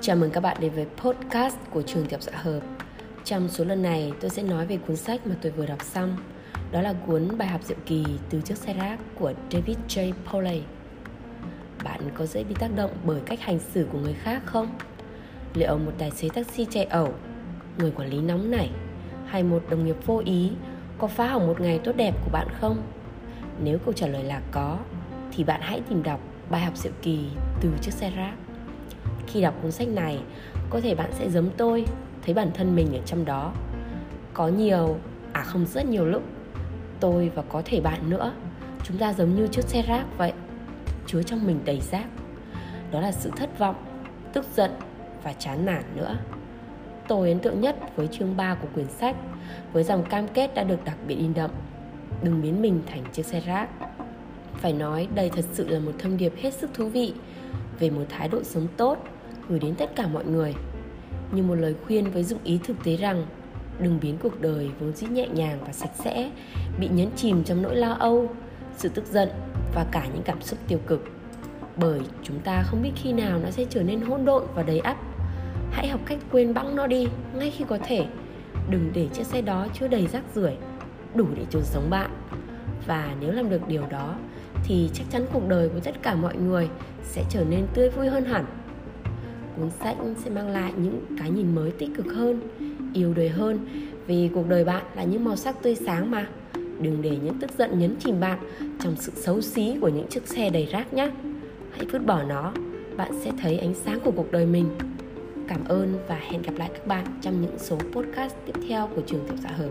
Chào mừng các bạn đến với podcast của trường Tiểu Dạ Hợp. Trong số lần này, tôi sẽ nói về cuốn sách mà tôi vừa đọc xong. Đó là cuốn Bài học diệu kỳ từ chiếc xe rác của David J. Pauley. Bạn có dễ bị tác động bởi cách hành xử của người khác không? Liệu một tài xế taxi chạy ẩu, người quản lý nóng nảy hay một đồng nghiệp vô ý có phá hỏng một ngày tốt đẹp của bạn không? Nếu câu trả lời là có, thì bạn hãy tìm đọc bài học diệu kỳ từ chiếc xe rác. Khi đọc cuốn sách này, có thể bạn sẽ giống tôi, thấy bản thân mình ở trong đó. Có nhiều, à không rất nhiều lúc, tôi và có thể bạn nữa, chúng ta giống như chiếc xe rác vậy, chứa trong mình đầy rác. Đó là sự thất vọng, tức giận và chán nản nữa. Tôi ấn tượng nhất với chương 3 của quyển sách với dòng cam kết đã được đặc biệt in đậm. Đừng biến mình thành chiếc xe rác. Phải nói đây thật sự là một thông điệp hết sức thú vị về một thái độ sống tốt gửi đến tất cả mọi người. Như một lời khuyên với dụng ý thực tế rằng đừng biến cuộc đời vốn dĩ nhẹ nhàng và sạch sẽ bị nhấn chìm trong nỗi lo âu, sự tức giận và cả những cảm xúc tiêu cực. Bởi chúng ta không biết khi nào nó sẽ trở nên hỗn độn và đầy ắp hãy học cách quên bẵng nó đi ngay khi có thể đừng để chiếc xe đó chứa đầy rác rưởi đủ để chôn sống bạn và nếu làm được điều đó thì chắc chắn cuộc đời của tất cả mọi người sẽ trở nên tươi vui hơn hẳn cuốn sách sẽ mang lại những cái nhìn mới tích cực hơn, yêu đời hơn. Vì cuộc đời bạn là những màu sắc tươi sáng mà. Đừng để những tức giận nhấn chìm bạn trong sự xấu xí của những chiếc xe đầy rác nhé hãy vứt bỏ nó, bạn sẽ thấy ánh sáng của cuộc đời mình. Cảm ơn và hẹn gặp lại các bạn trong những số podcast tiếp theo của trường Tiểu xã Hợp.